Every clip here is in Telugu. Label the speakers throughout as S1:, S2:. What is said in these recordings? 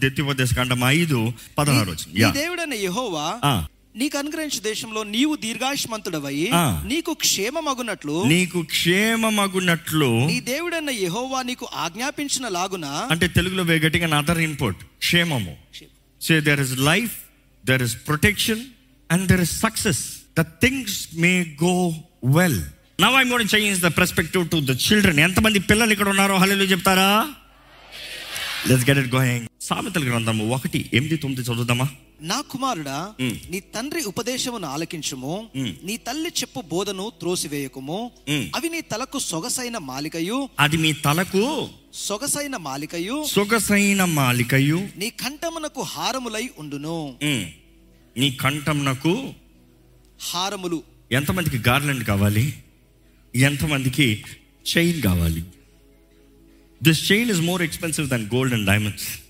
S1: ద్వితీయోపదేశ కాండం ఐదు పదహారు.
S2: దేవుడైన యెహోవా. నీకు అనుగ్రహించే దేశంలో నీవు దీర్ఘాయుష్మంతుడవై. నీకు క్షేమమగునట్లు
S1: నీకు క్షేమమగునట్లు
S2: నీ దేవుడైన యెహోవా నీకు ఆజ్ఞాపించిన లాగున
S1: అంటే తెలుగులో వే గట్టిగా అదర్ ఇన్పుట్ క్షేమము. So there is life there is protection and there is success the things may go well now I gonna change the perspective to the children ఎంతమంది పిల్లలు ఇక్కడ ఉన్నారో హలో చెప్తారా? లెట్స్ గెట్ ఇట్ గోయింగ్ సామెతల గ్రంథము ఒకటి ఎనిమిది తొమ్మిది చదువుదామా?
S2: నా కుమారుడా. నీ తండ్రి ఉపదేశమును ఆలకించుము. నీ తల్లి చెప్పు బోధను త్రోసివేయకుము. అవి నీ తలకు సొగసైన మాలికయు.
S1: అది మీ తలకు
S2: సొగసైన మాలికయు.
S1: సొగసైన మాలికయు.
S2: నీ కంఠమునకు హారములై ఉండును.
S1: నీ కంఠంనకు
S2: హారములు.
S1: ఎంతమందికి గార్లెండ్ కావాలి? ఎంతమందికి చైన్ కావాలి? This chain is more expensive than gold and diamonds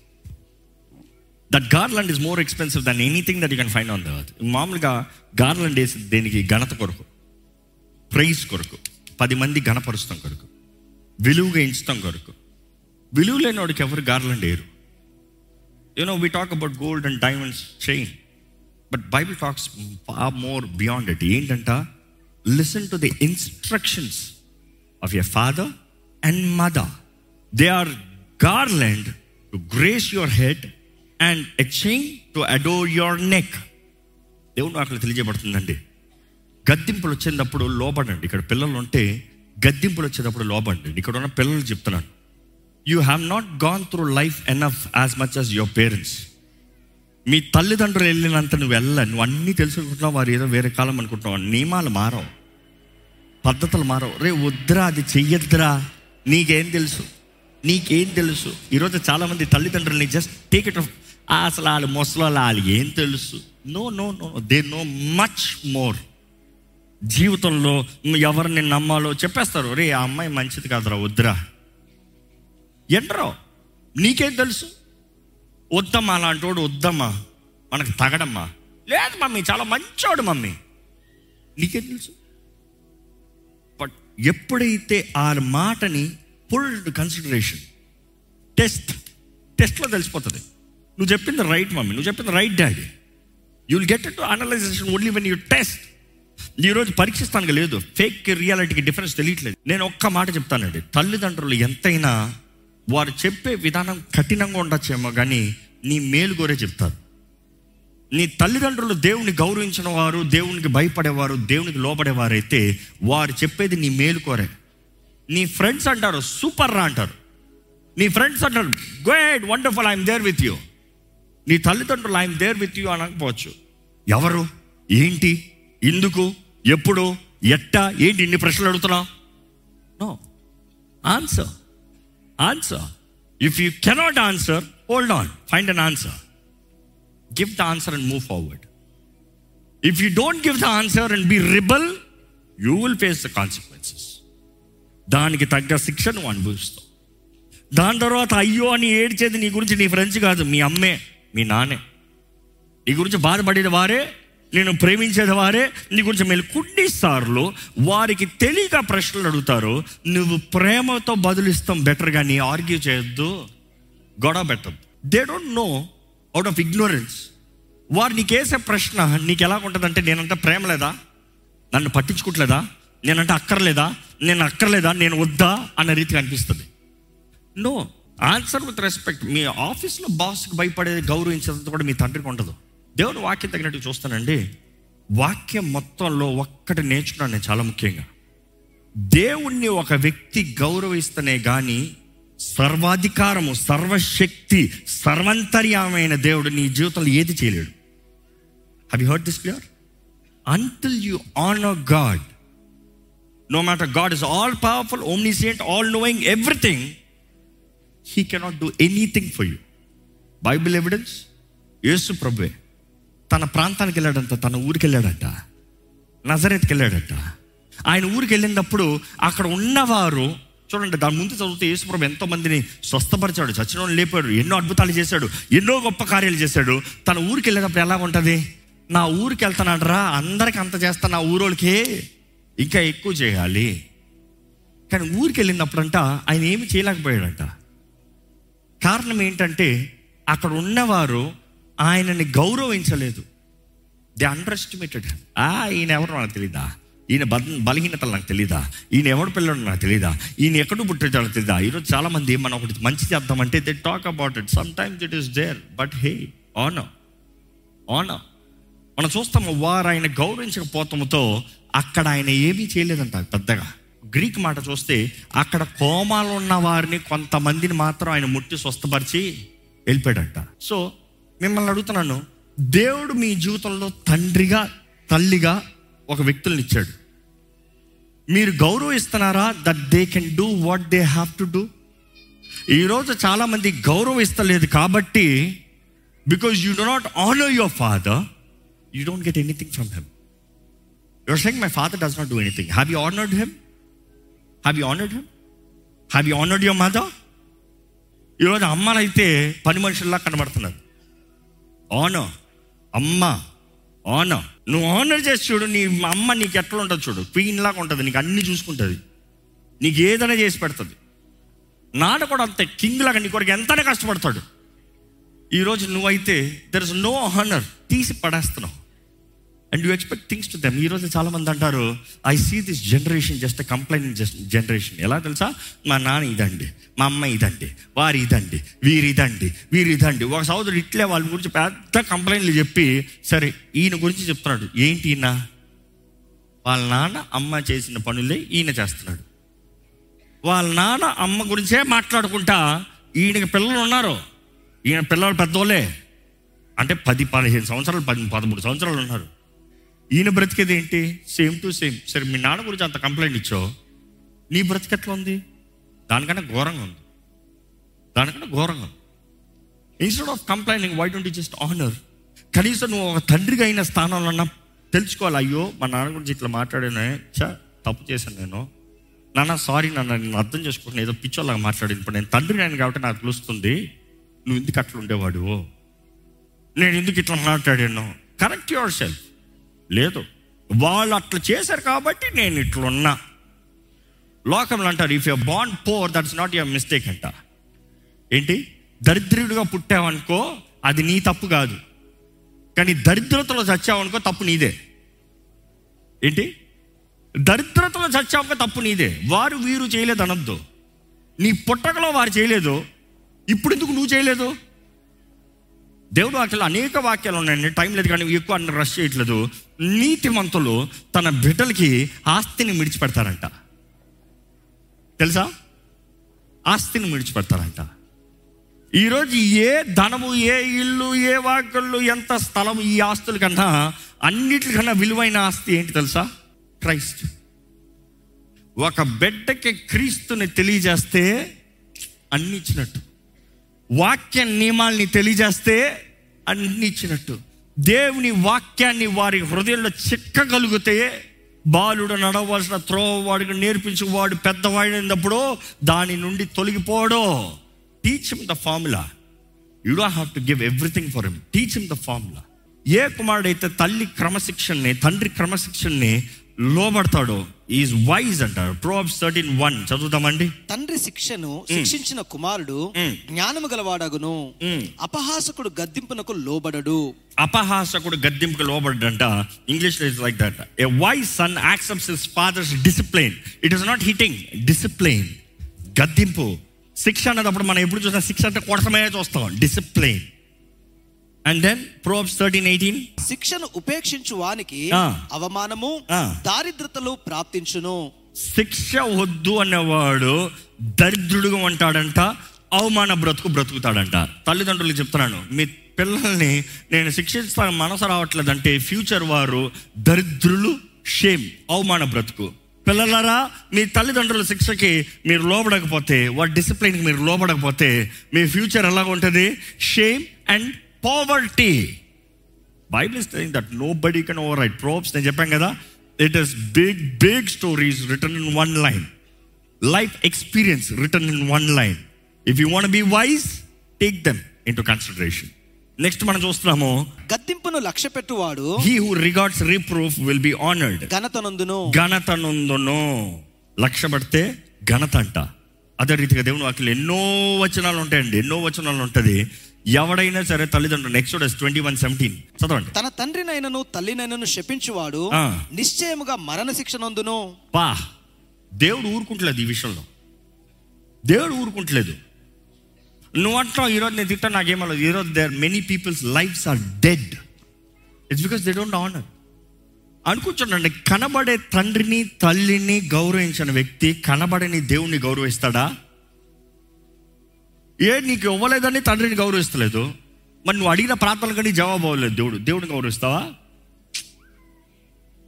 S1: that garland is more expensive than anything that you can find on the మామూలుగా గార్లాండ్ వేసి దేనికి? ఘనత కొరకు. ప్రైజ్ కొరకు. పది మంది ఘనపరుస్తాం కొరకు. విలువగా ఎంచుతాం కొరకు. విలువ లేని వాడికి ఎవరు గార్లాండ్ వేయరు. You know we talk about gold and diamonds chain but Bible talks far more beyond it ఏంటంట? Listen to the instructions of your father and mother they are garland to grace your head and exchange to adorn your neck దేవుడు అక్కడ తెలియజేయబడుతుందండి. గద్దింపులు వచ్చేటప్పుడు లోబడండి. ఇక్కడ పిల్లలు ఉంటే గద్దింపులు వచ్చేటప్పుడు లోబడండి. ఇక్కడ ఉన్న పిల్లలు చెప్తున్నాను. You have not gone through life enough as much as your parents మీ తల్లిదండ్రులు వెళ్ళినంత నువ్వు వెళ్ళ. నువ్వు అన్నీ తెలుసుకుంటున్నావు. వారు ఏదో వేరే కాలం అనుకుంటున్నావు. నియమాలు మారవు. పద్ధతులు మారవు. రే వద్దురా అది చెయ్యొద్దురా. నీకేం తెలుసు? నీకేం తెలుసు? ఈరోజు చాలామంది తల్లిదండ్రులని జస్ట్ టేక్ ఇట్ అసలు వాళ్ళు ముసలి వాళ్ళు ఏం తెలుసు? No no no they know much more జీవితంలో ఎవరిని నమ్మాలో చెప్పేస్తారు. రే ఆ అమ్మాయి మంచిది కాదురా వద్దురా. ఎండరో నీకేం తెలుసు? వద్దమ్మా అలాంటి వాడు వద్దమ్మా. మనకు తగడమ్మా. లేదు మమ్మీ చాలా మంచోడు మమ్మీ. నీకేం తెలుసు? బట్ ఎప్పుడైతే ఆ మాటని ఫుల్ కన్సిడరేషన్ టెస్ట్ టెస్ట్లో తెలిసిపోతుంది. నువ్వు చెప్పింది రైట్ మమ్మీ. నువ్వు చెప్పింది right daddy. You will get to analysation only when you test ఈరోజు పరీక్షిస్తానికి లేదు. ఫేక్ రియాలిటీకి డిఫరెన్స్ తెలియట్లేదు. నేను ఒక్క మాట చెప్తానండి. తల్లిదండ్రులు ఎంతైనా వారు చెప్పే విధానం కఠినంగా ఉండొచ్చేమో కానీ నీ మేలు కోరే చెప్తారు. నీ తల్లిదండ్రులు దేవుని గౌరవించిన వారు దేవునికి భయపడేవారు దేవునికి లోబడేవారైతే వారు చెప్పేది నీ మేలు కోరే. నీ ఫ్రెండ్స్ అంటారు సూపర్ రా అంటారు. నీ ఫ్రెండ్స్ అంటారు God wonderful I'm there with you నీ తల్లిదండ్రులు ఐఎమ్ దేర్ విత్ యూ అనకపోవచ్చు. ఎవరు? ఏంటి? ఎందుకు? ఎప్పుడు? ఎట్టా? ఏంటి ఇన్ని ప్రశ్నలు అడుగుతున్నావు? No answer answer if you cannot answer hold on find an answer give the answer and move forward if you don't give the answer and be rebel you will face the consequences దానికి తగ్గ శిక్ష నువ్వు అనుభవిస్తావు. దాని తర్వాత అయ్యో అని ఏడ్చేది నీ గురించి నీ ఫ్రెండ్స్ కాదు మీ అమ్మే మీ నాన్నే. నీ గురించి బాధపడేది వారే నేను ప్రేమించేది వారే నీ గురించి మేలు కొన్నిసార్లు వారికి తెలియక ప్రశ్నలు అడుగుతారు నువ్వు ప్రేమతో బదులిస్తాం బెటర్ కానీ ఆర్గ్యూ చేయొద్దు గొడవ పెట్టద్దు. They don't know out of ignorance వారు నీకేసే ప్రశ్న నీకు ఎలా ఉంటుందంటే నేనంటే ప్రేమ లేదా? నన్ను పట్టించుకోవట్లేదా? నేనంటే అక్కర్లేదా? నేను అక్కర్లేదా? నేను వద్దా? అన్న రీతిగా అనిపిస్తుంది. నో ఆన్సర్ విత్ రెస్పెక్ట్ మీ ఆఫీస్లో బాస్కి భయపడేది గౌరవించేది కూడా మీ తండ్రికి ఉండదు. దేవుని వాక్యం తగినట్టు చూస్తానండి. వాక్యం మొత్తంలో ఒక్కటి నేర్చుకున్నాను నేను చాలా ముఖ్యంగా. దేవుణ్ణి ఒక వ్యక్తి గౌరవిస్తనే కానీ సర్వాధికారము సర్వశక్తి సర్వంతర్యమైన దేవుడు నీ జీవితంలో ఏది చేయలేడు. Have you heard this clear until you honour God no matter God is all powerful omniscient all knowing everything he cannot do anything for you Bible evidence Yesu ప్రభువే తన ప్రాంతానికి వెళ్ళాడంట తన ఊరికి వెళ్ళాడంట నజరేత్కి వెళ్ళాడంట. ఆయన ఊరికి వెళ్ళినప్పుడు అక్కడ ఉన్నవారు చూడండి దాని ముందు చదివితే యేసుప్రభు ఎంతో మందిని స్వస్థపరిచాడు చచ్చినోళ్ళు లేపాడు ఎన్నో అద్భుతాలు చేశాడు ఎన్నో గొప్ప కార్యాలు చేశాడు. తన ఊరికి వెళ్ళేటప్పుడు ఎలా ఉంటుంది? నా ఊరికి వెళ్తానంటరా అందరికి అంత చేస్తా నా ఊరోళ్ళకే. ఇంకా ఎక్కువ చేయాలి. కానీ ఊరికి వెళ్ళినప్పుడంట ఆయన ఏమి చేయలేకపోయాడంట. కారణం ఏంటంటే అక్కడ ఉన్నవారు ఆయనని గౌరవించలేదు. దే అండర్ ఎస్టిమేటెడ్ ఆ ఈయన ఎవరు నాకు తెలీదా? ఈయన బ బలహీనతలు నాకు తెలీదా? ఈయన ఎవడు పిల్లడు నాకు తెలీదా? ఈయన ఎక్కడ పుట్టాడో తెలీదా? ఈరోజు చాలామంది మనం ఒకటి మంచి చేద్దామంటే they talk about it sometimes it is there but hey honour honour మనం చూస్తాము వారు ఆయన గౌరవించకపోవటంతో అక్కడ ఆయన ఏమీ చేయలేదంట పెద్దగా. గ్రీక్ మాట చూస్తే అక్కడ కోమాలు ఉన్న వారిని కొంతమందిని మాత్రం ఆయన ముట్టి స్వస్థపరిచి వెళ్ళిపోయాడంట. సో మిమ్మల్ని అడుగుతున్నాను దేవుడు మీ జీవితంలో తండ్రిగా తల్లిగా ఒక వ్యక్తులను ఇచ్చాడు. మీరు గౌరవిస్తున్నారా? That they can do what they have to do ఈరోజు చాలామంది గౌరవిస్తలేదు కాబట్టి because you do not honour your father you don't get anything from him you're saying my father does not do anything have you honoured him have you honoured him have you honoured your mother ఈరోజు అమ్మలైతే పని మనుషుల్లా కనబడుతున్నారు ఆనర్ అమ్మ ఆనర్ నువ్వు ఆనర్ చేసి చూడు నీ అమ్మ నీకు ఎట్లా ఉంటుంది చూడు? క్వీన్ లాగా ఉంటుంది నీకు అన్ని చూసుకుంటుంది. నీకు ఏదైనా చేసి పెడుతుంది. నాన్న కూడా అంతే కింగ్ లాగా నీ కొరకు ఎంతనే కష్టపడతాడు. ఈరోజు నువ్వైతే దెర్ ఇస్ నో హానర్ తీసి పడేస్తున్నావు. And you expect things to them ఈరోజు చాలామంది అంటారు I see this generation just complaint just generation ఎలా తెలుసా? మా నాన్న ఇదండి మా అమ్మ ఇదండి వారు ఇదండి వీరు ఇదండి వీరు ఇదండి. ఒక సోదరుడు ఇట్లే వాళ్ళ గురించి పెద్ద కంప్లైంట్లు చెప్పి సరే ఈయన గురించి చెప్తున్నాడు. ఏంటి ఈయన? వాళ్ళ నాన్న అమ్మ చేసిన పనులే ఈయన చేస్తున్నాడు. వాళ్ళ నాన్న అమ్మ గురించే మాట్లాడుకుంటా ఈయనకి పిల్లలు ఉన్నారు. ఈయన పిల్లలు పెద్దోళ్ళే. అంటే పది పదిహేను సంవత్సరాలు పది పదమూడు సంవత్సరాలు ఉన్నారు. ఈయన బ్రతికేది ఏంటి? సేమ్ టు సేమ్ సరే మీ నాన్న గురించి అంత కంప్లైంట్ ఇచ్చావు. నీ బ్రతికి ఎట్లా ఉంది? దానికన్నా ఘోరంగా ఉంది. దానికన్నా ఘోరంగా ఉంది. Instead of complaining why don't just honour కనీసం నువ్వు ఒక తండ్రిగా అయిన స్థానంలో ఉన్నా తెలుసుకోవాలి. అయ్యో మా నాన్న గురించి ఇట్లా మాట్లాడానే? చా తప్పు చేశాను నేను. నాన్న సారీ నాన్న నేను అర్థం చేసుకుంటున్నా. ఏదో పిచ్చోలాగా మాట్లాడాను ఇప్పుడు నేను తండ్రి నేను కాబట్టి నాకు తెలుస్తుంది. నువ్వు ఎందుకు అట్లా ఉండేవాడు నేను ఎందుకు ఇట్లా మాట్లాడాను? కరెక్ట్ యువర్ సెల్ఫ్ లేదు. వాళ్ళు అట్లా చేశారు కాబట్టి నేను ఇట్లున్నా. లోకంలో అంటారు if you bond poor that's not your mistake అంట. ఏంటి? దరిద్రుడిగా పుట్టావనుకో అది నీ తప్పు కాదు. కానీ దరిద్రతలో చచ్చావనుకో తప్పు నీదే. ఏంటి? దరిద్రతలో చచ్చావుకో తప్పు నీదే. వారు వీరు చేయలేదు అనొద్దు. నీ పుట్టకలో వారు చేయలేదు. ఇప్పుడు ఎందుకు నువ్వు చేయలేదు? దేవుడు వాక్యాలు అనేక వాక్యాలు ఉన్నాయండి. టైం లేదు కానీ ఎక్కువ అన్న రష్ చేయట్లేదు. నీతిమంతులు తన బిడ్డలకి ఆస్తిని విడిచిపెడతారంట. తెలుసా? ఆస్తిని విడిచిపెడతారంట. ఈరోజు ఏ ధనము ఏ ఇల్లు ఏ వాకళ్ళు ఎంత స్థలం ఈ ఆస్తుల కన్నా అన్నిటికన్నా విలువైన ఆస్తి ఏంటి తెలుసా? క్రైస్ట్ ఒక బిడ్డకి క్రీస్తుని తెలియజేస్తే అన్నిచ్చినట్టు. వాక్య నియమాల్ని తెలియజేస్తే అన్ని ఇచ్చినట్టు. దేవుని వాక్యాన్ని వారి హృదయంలో చిక్కగలిగితే బాలుడు నడవలసిన త్రోవ వాడికి నేర్పించి వాడు పెద్దవాడినప్పుడు దాని నుండి తొలగిపోవడం teach him the formula you don't have to give everything for him teach him the formula ఏ కుమారుడైతే తల్లి క్రమశిక్షణని తండ్రి క్రమశిక్షణని లోబడతాడో ఈజ్ వైజ్ అంటారు ప్రోబ్స్ థర్టీన్ వన్ చదువుతామండి
S2: తండ్రి శిక్షను శిక్షించిన కుమారుడు
S1: మ్.
S2: జ్ఞానము గలవాడగును.
S1: మ్.
S2: అపహాసకుడు గద్దింపునకు లోబడడు.
S1: అపహాసకుడు గద్దింపుకు లోబడ్డంట. ఇంగ్లీష్లో is like that a wise son accepts his father's discipline it is not hitting discipline గద్దింపు. శిక్ష అన్నప్పుడు మనం ఎప్పుడు చూసినా శిక్ష అంటే కొడసమే చూస్తాం. Discipline and then Proverbs thirteen eighteen
S2: శిక్షను ఉపేక్షించు వానికి. అవమానము. దారిద్రతలు ప్రాప్తించును.
S1: శిక్ష వద్దు అనేవాడు దరిద్రుడుగా ఉంటాడంట అవమాన బ్రతుకు బ్రతుకుతాడంట. తల్లిదండ్రులు చెప్తున్నాను మీ పిల్లల్ని నేను శిక్షిస్తాను మనసు రావట్లేదంటే ఫ్యూచర్ వారు దరిద్రులు షేమ్ అవమాన బ్రతుకు. పిల్లలారా మీ తల్లిదండ్రుల శిక్షకి మీరు లోబడకపోతే వాటి డిసిప్లిన్కి మీరు లోబడకపోతే మీ ఫ్యూచర్ ఎలా ఉంటుంది shame and poverty Bible is telling that nobody can overwrite Proverbs నేను చెప్పాను కదా it is big big stories return in one line life experience return in one line if you want be wise take them in to consideration next మనం చూస్తున్నాము
S2: గద్దింపును లక్ష్య పెట్టువాడు
S1: he who regards reproof will be honoured
S2: ఘనతనందును.
S1: ఘనత నుందును లక్ష్య పడితే ఘనత అంట. అదే రీతిగా దేవుని వాక్యం ఎన్నో వచనాలు ఉంటాయండి. ఎన్నో వచనాలు ఉంటుంది. ఎవడైనా సరే తల్లిదండ్రులు నెక్స్ట్ ట్వంటీ వన్ సెవెంటీన్ చదవండి.
S2: తన తండ్రినైనను తల్లినైనను శపించువాడు. నిశ్చయముగా మరణ శిక్ష నందును.
S1: పా. దేవుడు ఊరుకుంటలేదు ఈ విషయంలో. దేవుడు ఊరుకుంటలేదు. నువ్వు అంటున్నావు ఈరోజు నేను తిట్టా నాకేమో ఈరోజు there many peoples lifes are dead it's because they don't honour అనుకుంటున్నాండి కనబడే తండ్రిని తల్లిని గౌరవించిన వ్యక్తి కనబడని దేవుణ్ణి గౌరవిస్తాడా? ఏ నీకు ఇవ్వలేదని తండ్రిని గౌరవిస్తలేదు. మరి నువ్వు అడిగిన ప్రార్థనలు కానీ జవాబు అవ్వలేదు దేవుడు. దేవుడిని గౌరవిస్తావా?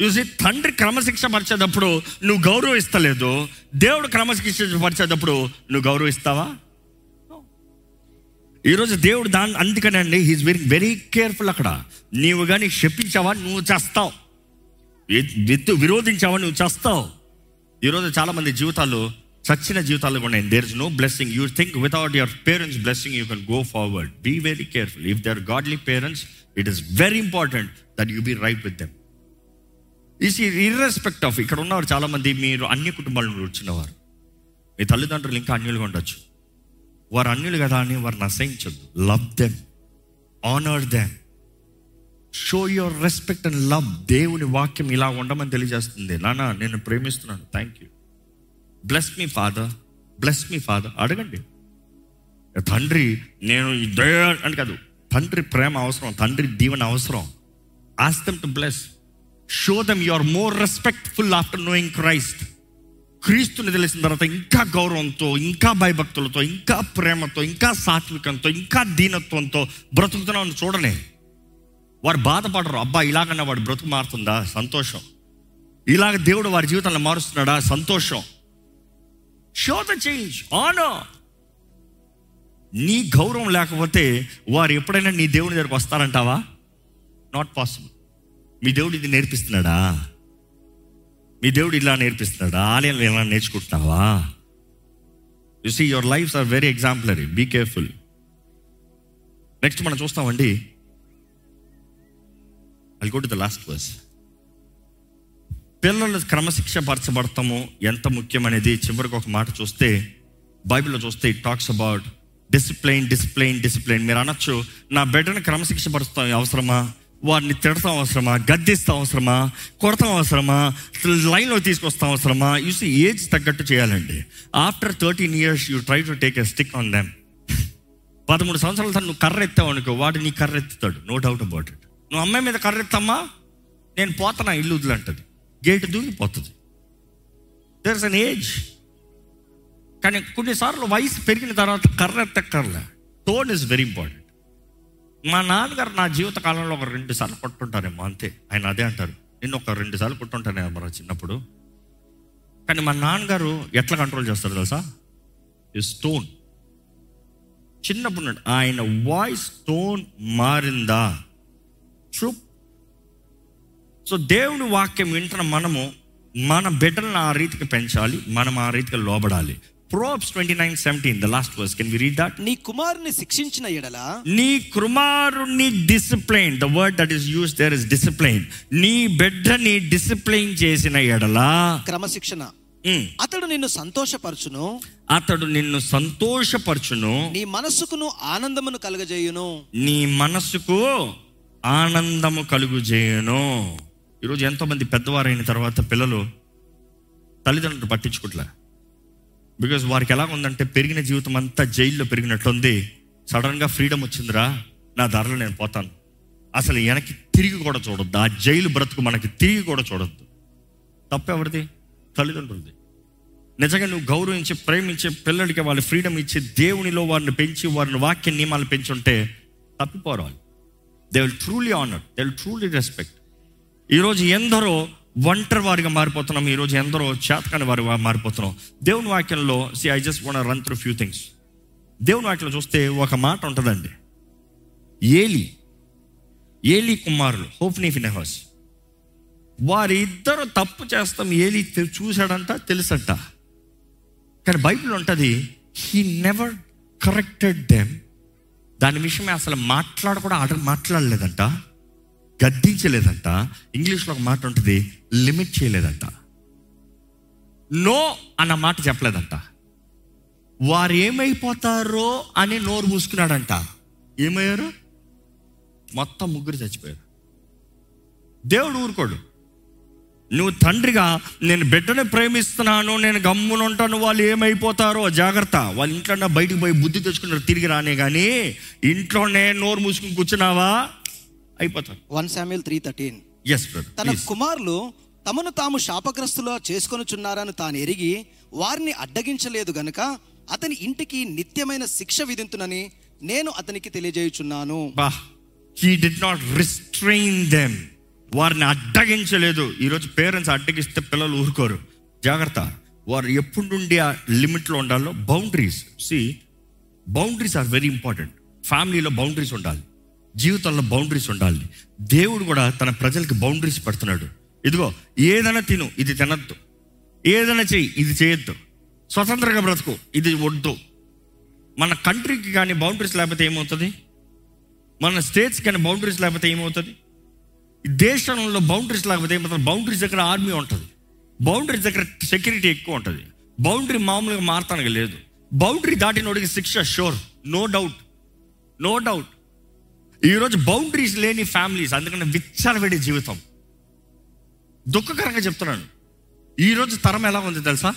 S1: చూసి తండ్రి క్రమశిక్ష పరిచేటప్పుడు నువ్వు గౌరవిస్తలేదు. దేవుడు క్రమశిక్ష పరిచేటప్పుడు నువ్వు గౌరవిస్తావా? ఈరోజు దేవుడు దాని అందుకనే అండి హీస్ వెరీ వెరీ కేర్ఫుల్ అక్కడ. నీవు కానీ క్షపించావా? నువ్వు చేస్తావు. విత్ విరోధించావా? నువ్వు చేస్తావు. ఈరోజు చాలా మంది జీవితాలు చచ్చిన జీవితాలు ఉన్నాయి. There is no blessing you think without your parents blessing you can go forward be very careful if they are godly parents it is very important that you be right with them is irrespective of ఇక్కడ ఉన్నవారు చాలా మంది మీరు అన్ని కుటుంబాల నుండి వచ్చినవారు. మీ తల్లిదండ్రులు ఇంకా అన్యులుగా ఉండొచ్చు. వారు అన్యులు కదా అని వారిని అసహించద్దు. Love them honour them show your respect and love దేవుని వాక్యం ఇలా ఉండమని తెలియజేస్తుంది. నానా నేను ప్రేమిస్తున్నాను. Thank you bless me father bless me father అడగండి. తండ్రి నేను అని కాదు. తండ్రి ప్రేమ అవసరం తండ్రి దీవెన అవసరం. Ask them to bless show them you are more respectful after knowing Christ క్రీస్తుని తెలిసిన తర్వాత ఇంకా గౌరవంతో ఇంకా భయభక్తులతో ఇంకా ప్రేమతో ఇంకా సాత్వికంతో ఇంకా దీనత్వంతో బ్రతుకుతున్నామని చూడలే వారు బాధపడరు. అబ్బా ఇలాగన్నా వాడు బ్రతుకు మారుతుందా? సంతోషం. ఇలాగ దేవుడు వారి జీవితాన్ని మారుస్తున్నాడా? సంతోషం. షో ద చేంజ్ ఆనో నీ గౌరవం లేకపోతే వారు ఎప్పుడైనా నీ దేవుని దగ్గరకు వస్తారంటావా? నాట్ పాసిబుల్ మీ దేవుడు ఇది నేర్పిస్తున్నాడా? మీ దేవుడు ఇలా నేర్పిస్తున్నాడా? ఆలయంలో ఇలా నేర్చుకుంటున్నావా? You see your lifes are very exemplary be careful next మనం చూస్తామండి. I go to the last verse పిల్లలు క్రమశిక్ష పరచబడతాము ఎంత ముఖ్యమనేది చివరికి ఒక మాట చూస్తే బైబిల్లో చూస్తే it talks about discipline discipline discipline మీరు అనొచ్చు నా బిడ్డను క్రమశిక్ష పరుస్తాం అవసరమా? వారిని తిడతాం అవసరమా? గద్దిస్తాం అవసరమా? కొడతాం అవసరమా? లైన్లో తీసుకొస్తాం అవసరమా? యూసి ఏజ్ తగ్గట్టు చేయాలండి. After thirteen years you try to take a stick on them పదమూడు సంవత్సరాల తర్వాత నువ్వు కర్ర ఎత్తావు అనుకో వాడు నీ కర్ర ఎత్తుతాడు నో డౌట్ అబౌట్ ఇట్ నువ్వు అమ్మాయి మీద కర్ర ఎత్తమ్మా నేను పోతానా ఇల్లు వదిలంటది. గేటు దూకిపోతుంది దేర్ ఇస్ అన్ ఏజ్ కానీ కొన్నిసార్లు వయసు పెరిగిన తర్వాత కర్ర ఎత్తక్కర్లే. టోన్ ఇస్ వెరీ ఇంపార్టెంట్ మా నాన్నగారు నా జీవిత కాలంలో ఒక రెండు సార్లు కొట్టుంటారేమో అంతే. ఆయన అదే అంటారు. నేను ఒక రెండు సార్లు కొట్టుంటానే మరి చిన్నప్పుడు. కానీ మా నాన్నగారు ఎట్లా కంట్రోల్ చేస్తారు తెలుసా? ఈ స్టోన్ చిన్నప్పుడు నుండి ఆయన వాయిస్ టోన్ మారిందా? చూప్ సో దేవుని వాక్యం వింటున్న మనము మన బిడ్డలను ఆ రీతికి పెంచాలి మనం ఆ రీతికి లోబడాలి. Proverbs twenty nine seventeen the last verse can we read that
S2: నీ కుమారుని శిక్షించిన ఎడల
S1: నీ కుమారుణ్ణి discipline the word that is use there is discipline నీ బిడ్డని డిసిప్లైన్ చేసిన ఎడలా
S2: క్రమశిక్షణ.
S1: ఉమ్,
S2: అతడు నిన్ను సంతోషపరచును.
S1: అతడు నిన్ను సంతోషపరచును.
S2: నీ మనస్సుకును ఆనందమును కలగజేయును.
S1: నీ మనస్సుకు ఆనందము కలుగు చేయను ఈరోజు ఎంతోమంది పెద్దవారైన తర్వాత పిల్లలు తల్లిదండ్రులు పట్టించుకోవట్లే బికాజ్ వారికి ఎలా ఉందంటే పెరిగిన జీవితం అంతా జైల్లో పెరిగినట్లుంది. సడన్గా ఫ్రీడమ్ వచ్చిందిరా నా ధరలో నేను పోతాను. అసలు వెనక్కి తిరిగి కూడా చూడొద్దు. ఆ జైలు బ్రతుకు మనకి తిరిగి కూడా చూడొద్దు. తప్పెవరిది? తల్లిదండ్రులది. నిజంగా నువ్వు గౌరవించి ప్రేమించి పిల్లలకి వాళ్ళ ఫ్రీడమ్ ఇచ్చి దేవునిలో వారిని పెంచి వారిని వాక్య నియమాలు పెంచుంటే తప్పిపోరు వాళ్ళు they will truly honour they will truly respect ఈరోజు ఎందరో ఒంటరి వారిగా మారిపోతున్నాం ఈరోజు ఎందరో చేతకాని వారిగా మారిపోతున్నాం. దేవుని వాక్యంలో see I just want run through few things దేవుని వాక్యంలో చూస్తే ఒక మాట ఉంటుందండి. ఏలి ఏలి కుమారులు హోప్నీ ఫినెహస్. వారిద్దరు తప్పు చేస్తాం ఏలి చూశాడంట తెలుసంట. కానీ బైబిల్ ఉంటుంది హీ నెవర్ కరెక్టెడ్ దెమ్ దాని విషయమే అసలు మాట్లాడ కూడా మాట్లాడలేదంట. గద్దించలేదంట. ఇంగ్లీష్లో ఒక మాట ఉంటుంది లిమిట్ చేయలేదంట. నో అన్న మాట చెప్పలేదంట. వారు ఏమైపోతారో అని నోరు మూసుకున్నాడంట. ఏమయ్యారు? మొత్తం ముగ్గురు చచ్చిపోయారు. దేవుడు ఊరుకోడు. నువ్వు తండ్రిగా నేను బిడ్డని ప్రేమిస్తున్నాను నేను గమ్మున ఉంటాను వాళ్ళు ఏమైపోతారో జాగ్రత్త. వాళ్ళ ఇంట్లో బయటకు పోయి బుద్ధి తెచ్చుకున్నారు తిరిగి రానే కానీ ఇంట్లోనే నోరు మూసుకుని కూర్చున్నావా? అయిపోతారు.
S2: One three thirteen.
S1: ఎస్
S2: తన కుమారులు తమను తాము శాపగ్రస్తులో చేసుకొనుచున్నారని తాను ఎరిగి వారిని అడ్డగించలేదు గనుక అతని ఇంటికి నిత్యమైన శిక్ష విధింతునని నేను అతనికి తెలియజేయుచున్నాను.
S1: హీ నాట్ రిస్ట్రెయిన్ దెమ్ వారిని అడ్డగించలేదు. ఈరోజు పేరెంట్స్ అడ్డగిస్తే పిల్లలు ఊరుకోరు. జాగ్రత్త. వారు ఎప్పుడు నుండి ఆ లిమిట్లో ఉండాలో boundaries see boundaries are very important ఫ్యామిలీలో బౌండరీస్ ఉండాలి. జీవితంలో బౌండరీస్ ఉండాలి. దేవుడు కూడా తన ప్రజలకి బౌండరీస్ పెడుతున్నాడు. ఇదిగో ఏదైనా తిను ఇది తినద్దు. ఏదైనా చెయ్యి ఇది చేయొద్దు. స్వతంత్రంగా బ్రతుకు ఇది వద్దు. మన కంట్రీకి కానీ బౌండరీస్ లేకపోతే ఏమవుతుంది? మన స్టేట్స్ కానీ బౌండరీస్ లేకపోతే ఏమవుతుంది? ఈ దేశంలో బౌండరీస్ లేకపోతే ఏమవుతుంది? బౌండరీస్ దగ్గర ఆర్మీ ఉంటుంది. బౌండరీస్ దగ్గర సెక్యూరిటీ ఎక్కువ ఉంటుంది. బౌండరీ మామూలుగా మారతానికి లేదు. బౌండరీ దాటినోడికి శిక్ష sure no doubt no doubt ఈరోజు బౌండరీస్ లేని ఫ్యామిలీస్ అందుకని విచ్చలవిడి జీవితం. దుఃఖకరంగా చెప్తున్నాను. ఈరోజు తరం ఎలా ఉంది తెలుసా?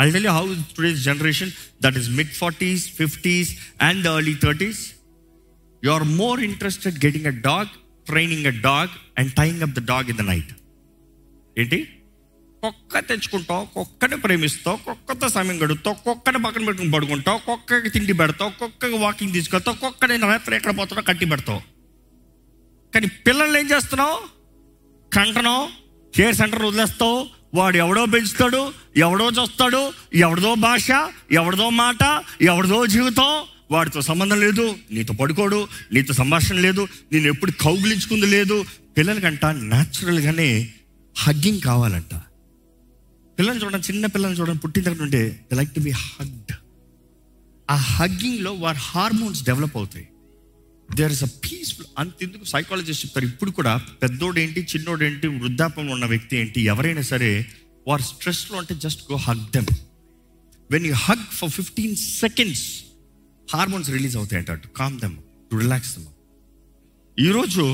S1: I tell how today's generation that is mid forties fifties and early thirties you are more interested getting a dog training a dog and tying up the dog in the night ఏంటి? కుక్క తెచ్చుకుంటావు కుక్కని ప్రేమిస్తావు కుక్కతో సమయం గడుపుతావు కుక్కని పక్కన పెట్టుకుని పడుకుంటావు కుక్కకి తిండి పెడతావు కుక్కకి వాకింగ్ తీసుకెళ్తావు కుక్కని రాత్రి ఎక్కడ పోతాడో కట్టి పెడతావు. కానీ పిల్లల్ని ఏం చేస్తున్నావు? కంటనావు కేర్ సెంటర్ వదిలేస్తావు. వాడు ఎవడో పెంచుతాడు ఎవడో చూస్తాడు ఎవడదో భాష ఎవడదో మాట ఎవడదో జీవితం. వాడితో సంబంధం లేదు నీతో పడుకోడు నీతో సంభాషణ లేదు నేను ఎప్పుడు కౌగిలించుకుంది లేదు. పిల్లలకంట న్యాచురల్గానే హగ్గింగ్ కావాలంట. పిల్లల్ని చూడండి చిన్న పిల్లల్ని చూడండి పుట్టిన దగ్గర నుండి the like to be hugged ఆ హగ్గింగ్లో వారి హార్మోన్స్ డెవలప్ అవుతాయి. దేర్ ఇస్ అ పీస్ఫుల్ అంతెందుకు సైకాలజిస్ట్ చెప్తారు? ఇప్పుడు కూడా పెద్దోడు ఏంటి చిన్నోడు ఏంటి వృద్ధాపంలో ఉన్న వ్యక్తి ఏంటి ఎవరైనా సరే వారు స్ట్రెస్లో అంటే just go hug them when you hug for fifteen seconds hormones release అవుతాయి అంట to calm them to relax them ఈరోజు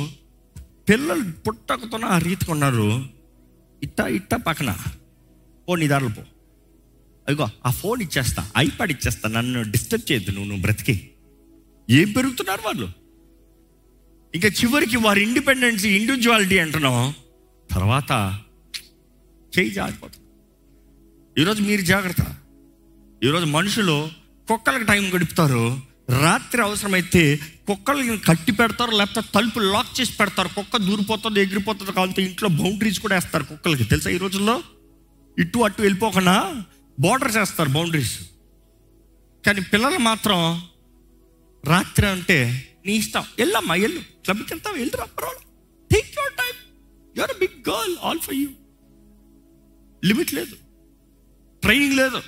S1: పిల్లలు పుట్టకతోనే ఆ రీతికి ఉన్నారు. ఇట్ట ఇట్ట పక్కన. పో నీ దారిలో పో. అదిగో ఆ ఫోన్ ఇచ్చేస్తా ఐప్యాడ్ ఇచ్చేస్తా నన్ను డిస్టర్బ్ చేయొద్దు నువ్వు నువ్వు బ్రతికి. ఏం పెరుగుతున్నారు వాళ్ళు? ఇంకా చివరికి వారి ఇండిపెండెన్స్ ఇండివిజువాలిటీ అంటున్నాం తర్వాత చేయి జారిపోతుంది. ఈరోజు మీరు జాగ్రత్త. ఈరోజు మనుషులు కుక్కలకు టైం గడుపుతారు. రాత్రి అవసరమైతే కుక్కలకి కట్టి పెడతారు లేకపోతే తలుపు లాక్ చేసి పెడతారు. కుక్క దూరిపోతుంది ఎగిరిపోతుంది కావాలంటే ఇంట్లో బౌండరీస్ కూడా వేస్తారు కుక్కలకి. తెలుసా ఈ రోజుల్లో? ఇటు అటు వెళ్ళిపోకుండా బోర్డర్ చేస్తారు బౌండరీస్. కానీ పిల్లలు మాత్రం రాత్రి అంటే నీ ఇష్టం. వెళ్ళమ్మా వెళ్ళు. క్లబ్కి వెళ్తావు వెళ్ళరా పర్వాలేదు take your time your big girl all for you limit లేదు. ట్రైనింగ్ లేదు.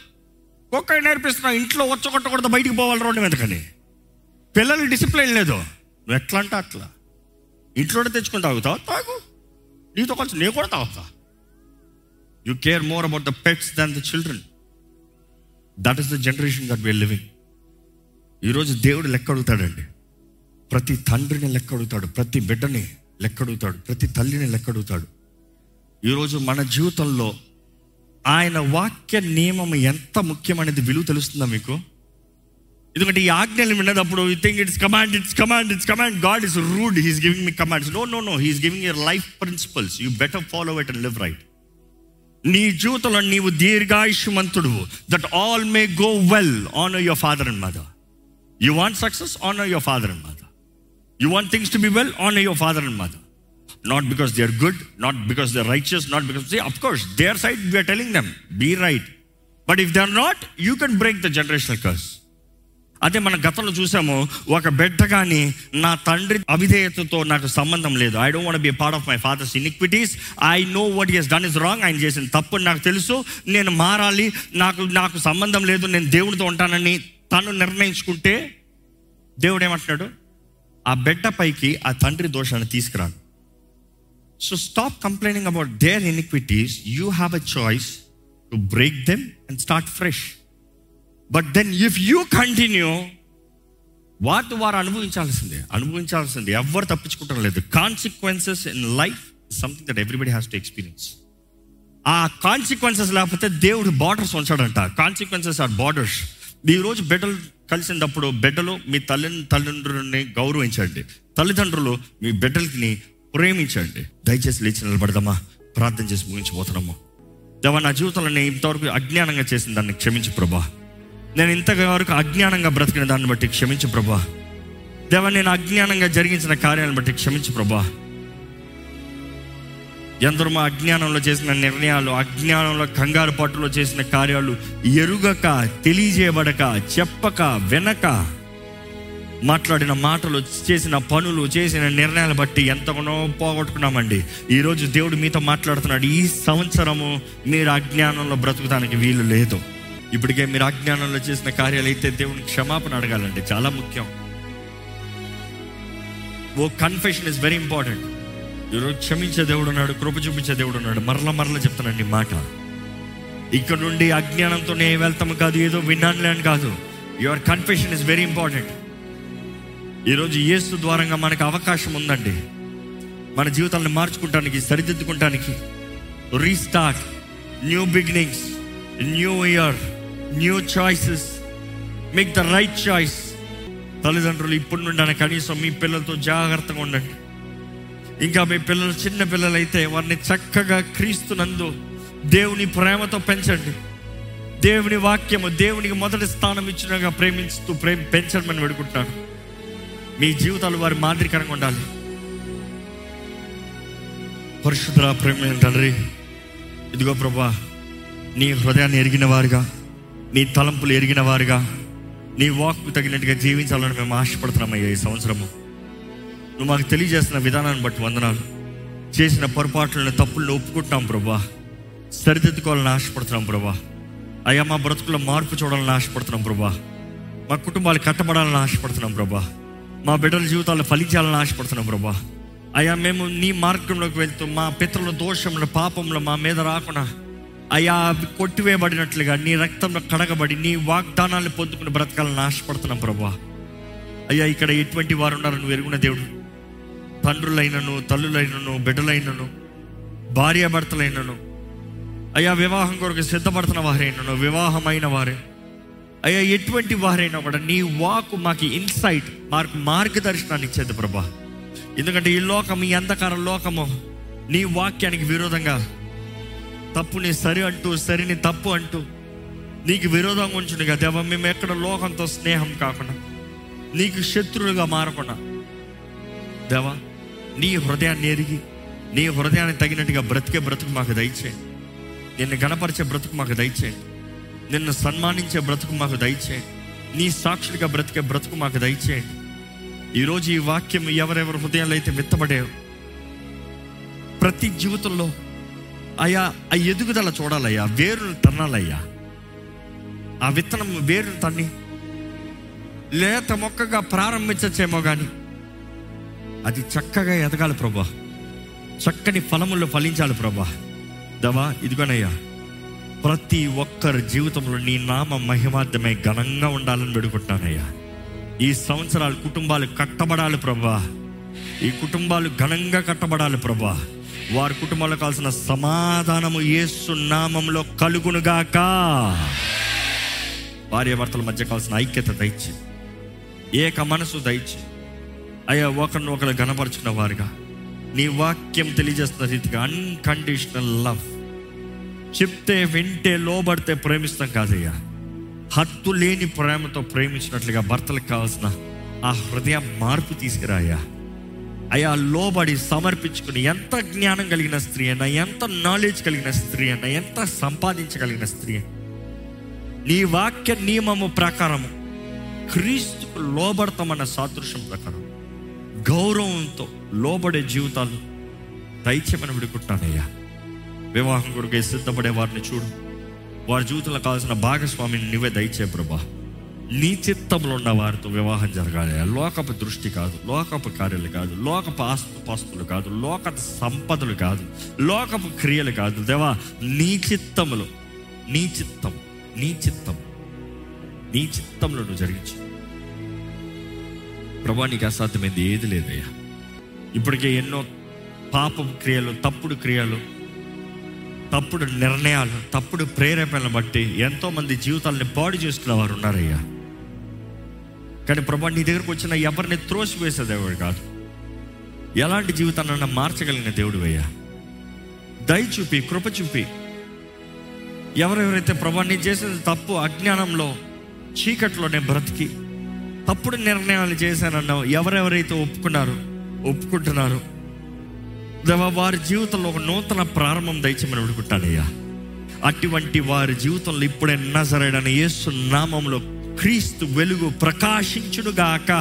S1: ఒక్క నేర్పిస్తున్నావు ఇంట్లో వచ్చగొట్టకూడదు బయటికి పోవాలి రోడ్డు మీదకని పిల్లలు డిసిప్లిన్ లేదు. నువ్వు ఎట్లా అంటే అట్లా. ఇంట్లోనే తెచ్చుకుని తాగుతావు తాగు. నీతో కొంచెం నేను కూడా తాగుతా. You care more about the pets than the children that is the generation that we're living ఈరోజు దేవుడు లెక్క అడుగుతాడండి. ప్రతి తండ్రిని లెక్క అడుగుతాడు ప్రతి బిడ్డని లెక్క అడుగుతాడు ప్రతి తల్లిని లెక్క అడుగుతాడు. ఈరోజు మన జీవితంలో ఆయన వాక్య నియమం ఎంత ముఖ్యమనేది విలువ తెలుస్తుందా మీకు? ఎందుకంటే ఈ ఆజ్ఞలు విన్నప్పుడు you think it's command it's command it's command God is rude he's giving me commands no no no he's giving your life principles you better follow it and live right నీ జీవితంలో నీవు దీర్ఘాయుష్మంతుడు that all may go well honour your father and mother you want success honour your father and mother you want things to be well honour your father and mother not because they are good not because they are righteous not because of course their side we're telling them be right but if they are not you can break the generational curse అదే మన గతంలో చూసాము ఒక బిడ్డ కానీ నా తండ్రి అవిధేయతతో నాకు సంబంధం లేదు. I don't want be part of my father's iniquities I know what is done is wrong ఆయన చేసిన తప్పు నాకు తెలుసు. నేను మారాలి. నాకు నాకు సంబంధం లేదు. నేను దేవుడితో ఉంటానని తను నిర్ణయించుకుంటే దేవుడు ఏమంటున్నాడు? ఆ బిడ్డ పైకి ఆ తండ్రి దోషాన్ని తీసుకురాను. So stop complaining about their iniquities you have a choice to break them and start fresh but then if you continue వాటి వారు అనుభవించాల్సిందే. అనుభవించాల్సిందే. ఎవరు తప్పించుకుంటాం లేదు. Consequences in life something that everybody has to experience ఆ కాన్సిక్వెన్సెస్ లేకపోతే దేవుడు బార్డర్స్ ఉంచాడంట. కాన్సిక్వెన్సెస్ ఆర్ బార్డర్స్ ఈరోజు రోజు బిడ్డలు కలిసినప్పుడు బిడ్డలు మీ తల్లి తల్లిదండ్రులని గౌరవించండి. తల్లిదండ్రులు మీ బిడ్డలకి ప్రేమించండి. దయచేసి లేచి నిలబడదామా ప్రార్థన చేసి ముగించిపోతున్నాము. దేవా నా జీవితంలో నేను ఇంతవరకు అజ్ఞానంగా చేసిన దాన్ని క్షమించు ప్రభా. నేను ఇంతవరకు అజ్ఞానంగా బ్రతికిన దాన్ని బట్టి క్షమించు ప్రభా. దేవ నేను అజ్ఞానంగా జరిగించిన కార్యాలను బట్టి క్షమించు ప్రభా. ఎందరో మా అజ్ఞానంలో చేసిన నిర్ణయాలు అజ్ఞానంలో కంగారు పట్టులో చేసిన కార్యాలు ఎరుగక తెలియజేయబడక చెప్పక వెనక మాట్లాడిన మాటలు చేసిన పనులు చేసిన నిర్ణయాలు బట్టి ఎంతగానో పోగొట్టుకున్నామండి. ఈరోజు దేవుడు మీతో మాట్లాడుతున్నాడు ఈ సంవత్సరము మీరు అజ్ఞానంలో బ్రతుకుతానికి వీలు లేదు. ఇప్పటికే మీరు అజ్ఞానంలో చేసిన కార్యాలు అయితే దేవుని క్షమాపణ అడగాలండి. చాలా ముఖ్యం. Oh confession is very important ఈరోజు క్షమించే దేవుడు ఉన్నాడు కృప చూపించే దేవుడు ఉన్నాడు. మరల మరల చెప్తానండి మాట. ఇక్కడ నుండి అజ్ఞానంతో నేను వెళ్తాము కాదు ఏదో విన్నానులే అని కాదు. Your confession is very important ఈరోజు యేసు ద్వారంగా మనకు అవకాశం ఉందండి. మన జీవితాలను మార్చుకుంటానికి సరిదిద్దుకుంటానికి restart new beginnings new year new choices make the right choice తల్లిదండ్రులు ఇప్పటి నుండి కనీసం మీ పిల్లలతో జాగ్రత్తగా ఉండండి. ఇంకా మీ పిల్లలు చిన్న పిల్లలైతే వారిని చక్కగా క్రీస్తునందు దేవుని ప్రేమతో పెంచండి. దేవుని వాక్యము దేవునికి మొదటి స్థానం ఇచ్చినగా ప్రేమించుతూ ప్రేమ పెంచడమని వేడుకుంటున్నాను. మీ జీవితాలు వారి మాదిరికరంగా ఉండాలి. పరిశుద్ధ ప్రేమ తండ్రి ఇదిగో ప్రభా నీ హృదయాన్ని ఎరిగిన వారుగా నీ తలంపులు ఎరిగిన వారుగా నీ వాక్కు తగినట్టుగా జీవించాలని మేము ఆశపడుతున్నామయ్యా ఈ సంవత్సరము. నువ్వు మాకు తెలియజేసిన విధానాన్ని బట్టి వందనాలు. చేసిన పొరపాట్లను తప్పులను ఒప్పుకుంటాం ప్రభా. సరిదిద్దుకోవాలని ఆశపడుతున్నాం ప్రభా. అయ్యా మా బ్రతుకుల్లో మార్పు చూడాలని ఆశపడుతున్నాం ప్రభా. మా కుటుంబాలు కట్టబడాలని ఆశపడుతున్నాం ప్రభా. మా బిడ్డల జీవితాలు ఫలించాలని ఆశపడుతున్నాం ప్రభా. అయ్యా మేము నీ మార్గంలోకి వెళ్తూ మా పితరుల దోషంలో పాపంలో మా మీద రాకుండా అయ్యా కొట్టివేయబడినట్లుగా నీ రక్తంలో కడగబడి నీ వాగ్దానాన్ని పొందుకుని బ్రతకాలని ఆశపడుతున్నాం ప్రభా అయ్యా ఇక్కడ ఎటువంటి వారు ఉన్నారు నువ్వు ఎరుగున దేవుడు. తండ్రులైనను తల్లులైనను బిడ్డలైనను భార్యాభర్తలైనను. అయ్యా వివాహం కొరకు సిద్ధపడుతున్న వారైనను వివాహమైన వారే. అయ్యా ఎటువంటి వారైనా కూడా నీ వాకు మాకు ఇన్సైట్ మాకు మార్గదర్శనాన్ని ఇచ్చేది ప్రభా ఎందుకంటే ఈ లోకం ఈ అంధకార లోకము నీ వాక్యానికి విరోధంగా తప్పుని సరి అంటూ సరిని తప్పు అంటూ నీకు విరోధంగా ఉంచునుగా దేవ మేము ఎక్కడ లోకంతో స్నేహం కాకుండా నీకు శత్రువులుగా మారకుండా దేవా నీ హృదయాన్ని ఎరిగి నీ హృదయాన్ని తగినట్టుగా బ్రతికే బ్రతుకు మాకు దయచేయండి. నిన్ను గణపరిచే బ్రతుకు మాకు దయచేయండి. నిన్ను సన్మానించే బ్రతుకు మాకు దయచేయండి. నీ సాక్షుడిగా బ్రతికే బ్రతుకు మాకు దయచేయండి. ఈరోజు ఈ వాక్యం ఎవరెవరి హృదయాలు అయితే విత్తబడే ప్రతి జీవితంలో అయ్యా ఆ ఎదుగుదల చూడాలయ్యా వేరును తన్నాలయ్యా. ఆ విత్తనం వేరును తన్ని. లేత మొక్కగా ప్రారంభించచ్చేమో కానీ అది చక్కగా ఎదగాలి ప్రభా. చక్కని ఫలముల్లో ఫలించాలి ప్రభా. దవా ఇదిగోనయ్యా ప్రతి ఒక్కరి జీవితంలో నీ నామ మహిమార్థమే ఘనంగా ఉండాలని వేడుకుంటున్నానయ్యా. ఈ సంవత్సరాలు కుటుంబాలు కట్టబడాలి ప్రభా. ఈ కుటుంబాలు ఘనంగా కట్టబడాలి ప్రభా. వారి కుటుంబంలో కావాల్సిన సమాధానము ఏసు నామంలో కలుగునుగాక. భార్యాభర్తల మధ్య కావాల్సిన ఐక్యత దయచి. ఏక మనసు దయచి. అయ్యా ఒకరిని ఒకరు గణపరుచుకున్న వారుగా. నీ వాక్యం తెలియజేస్తున్న రీతిగా అన్కండిషనల్ లవ్ చెప్తే వింటే లోబడితే ప్రేమిస్తాం కాదయ్యా. హత్తు లేని ప్రేమతో ప్రేమించినట్లుగా భర్తలకు కావాల్సిన ఆ హృదయ మార్పు తీసుకురాయా అయ్యా లోబడి సమర్పించుకుని ఎంత జ్ఞానం కలిగిన స్త్రీ అయినా ఎంత నాలెడ్జ్ కలిగిన స్త్రీ అయినా ఎంత సంపాదించగలిగిన స్త్రీ నీ వాక్య నియమము ప్రకారము క్రీస్తుకు లోబడతామన్న సాదృశ్యం ప్రకారం గౌరవంతో లోబడే జీవితాలు దయచేమని విడుకుంటానయ్యా. వివాహం కొరకు సిద్ధపడే వారిని చూడు. వారి జీవితంలో కావాల్సిన భాగస్వామిని నువ్వే దయచే ప్రభా. నీ చిత్తంలో ఉన్న వారితో వివాహం జరగాలి. లోకపు దృష్టి కాదు లోకపు కార్యాలు కాదు లోకపు ఆస్తు పాస్తులు కాదు లోక సంపదలు కాదు లోకపు క్రియలు కాదు. దేవా నీ చిత్తములో నీ చిత్తం నీ చిత్తం నీ చిత్తంలో నువ్వు జరిగించు. ప్రభా నీకు అసాధ్యమైంది ఏది లేదయ్యా. ఇప్పటికే ఎన్నో పాపం క్రియలు తప్పుడు క్రియలు తప్పుడు నిర్ణయాలు తప్పుడు ప్రేరేపణలు బట్టి ఎంతోమంది జీవితాలని పాడు చేస్తున్న వారు ఉన్నారయ్యా. కానీ ప్రభా నీ దగ్గరకు వచ్చిన ఎవరిని త్రోసివేసే దేవుడు కాదు. ఎలాంటి జీవితాన్ని మార్చగలిగిన దేవుడు అయ్యా దయ చూపి కృప చూపి. ఎవరెవరైతే ప్రభా నీ చేసేది తప్పు అజ్ఞానంలో చీకట్లో నేను బ్రతికి తప్పుడు నిర్ణయాలు చేశానన్నావు ఎవరెవరైతే ఒప్పుకున్నారు ఒప్పుకుంటున్నారు వారి జీవితంలో ఒక నూతన ప్రారంభం దయచేమని అడుగుతానయ్యా. అటువంటి వారి జీవితంలో ఇప్పుడే నజరైన యేసు నామంలో క్రీస్తు వెలుగు ప్రకాశించుడుగాక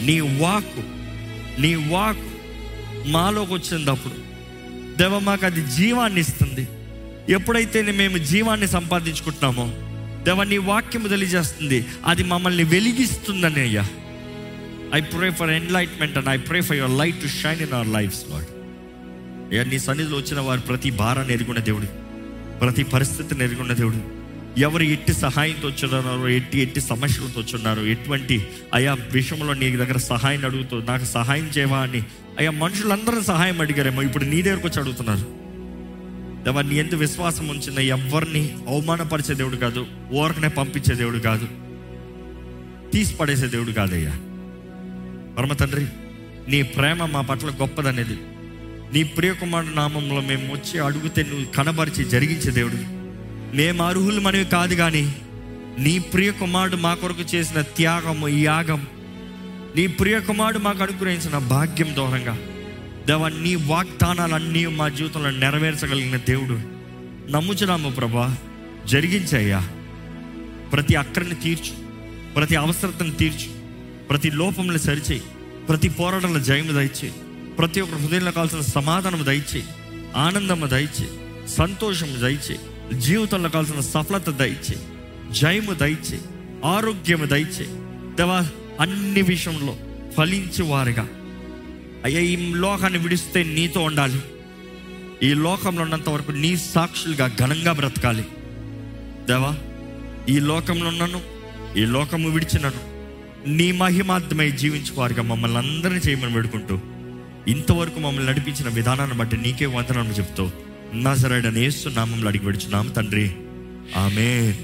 S1: నీ వాక్ నీ వాక్ మాలోకి వచ్చినప్పుడు దేవ మాకు అది జీవాన్ని ఇస్తుంది. ఎప్పుడైతే మేము జీవాన్ని సంపాదించుకుంటున్నామో దేవ నీ వాక్యము తెలియజేస్తుంది. అది మమ్మల్ని వెలిగిస్తుందని అయ్యా. I pray for enlightenment and I pray for your light to shine in our life Lord అయ్యా నీ సన్నిధిలో వచ్చిన వారు ప్రతి భారాన్ని ఎరుగున్న దేవుడు ప్రతి పరిస్థితిని ఎరుగున్న దేవుడు. ఎవరు ఎట్టి సహాయంతో వచ్చున్నారో ఎట్టి ఎట్టి సమస్యలతో వచ్చున్నారో ఎటువంటి అయా విషయంలో నీ దగ్గర సహాయం అడుగుతూ నాకు సహాయం చేయవా అని. అయ్యా మనుషులందరూ సహాయం అడిగారేమో ఇప్పుడు నీ దగ్గరకు వచ్చి అడుగుతున్నారు. దేవా నీ ఎంత విశ్వాసం ఉంచిన ఎవరిని అవమానపరిచే దేవుడు కాదు ఓరకనే పంపించే దేవుడు కాదు తీసి పడేసే దేవుడు కాదయ్యా. పరమ తండ్రి నీ ప్రేమ మా పట్ల గొప్పదనేది. నీ ప్రియకుమారుడు నామంలో మేము వచ్చి అడిగితే నువ్వు కనబరిచి జరిగించే దేవుడు. మేము అర్హులు మనవి కాదు కానీ నీ ప్రియ కుమారుడు మా కొరకు చేసిన త్యాగము యాగం నీ ప్రియ కుమారుడు మాకు అనుగ్రహించిన భాగ్యం దూరంగా. దేవా నీ వాగ్దానాలన్నీ మా జీవితంలో నెరవేర్చగలిగిన దేవుడు. నమ్ముచున్నాము ప్రభా. జరిగించయ్యా. ప్రతి అక్కడిని తీర్చు ప్రతి అవసరతను తీర్చు ప్రతి లోపంలో సరిచేయి ప్రతి పోరాటంలో జయము దయచేయి ప్రతి ఒక్కరి హృదయంలో కావాల్సిన సమాధానం దయచేయి ఆనందము దయచేయి సంతోషము దయచేయి జీవితంలో కావాల్సిన సఫలత దయచే జయము దయచే ఆరోగ్యము దయచే దేవా అన్ని విషయంలో ఫలించేవారుగా అయ్యా ఈ లోకాన్ని విడిస్తే నీతో ఉండాలి. ఈ లోకంలో ఉన్నంత వరకు నీ సాక్షులుగా ఘనంగా బ్రతకాలి. దేవా ఈ లోకంలో ఉన్నాను ఈ లోకము విడిచినను నీ మహిమార్థమై జీవించువారుగా మమ్మల్ని అందరినీ చేయమని పెడుకుంటూ ఇంతవరకు మమ్మల్ని నడిపించిన విధానాన్ని బట్టి నీకే వందనాలు చెప్తూ నజరడని యేసు నామంలో అడిగి పెడుచున్నాము తండ్రి. ఆమె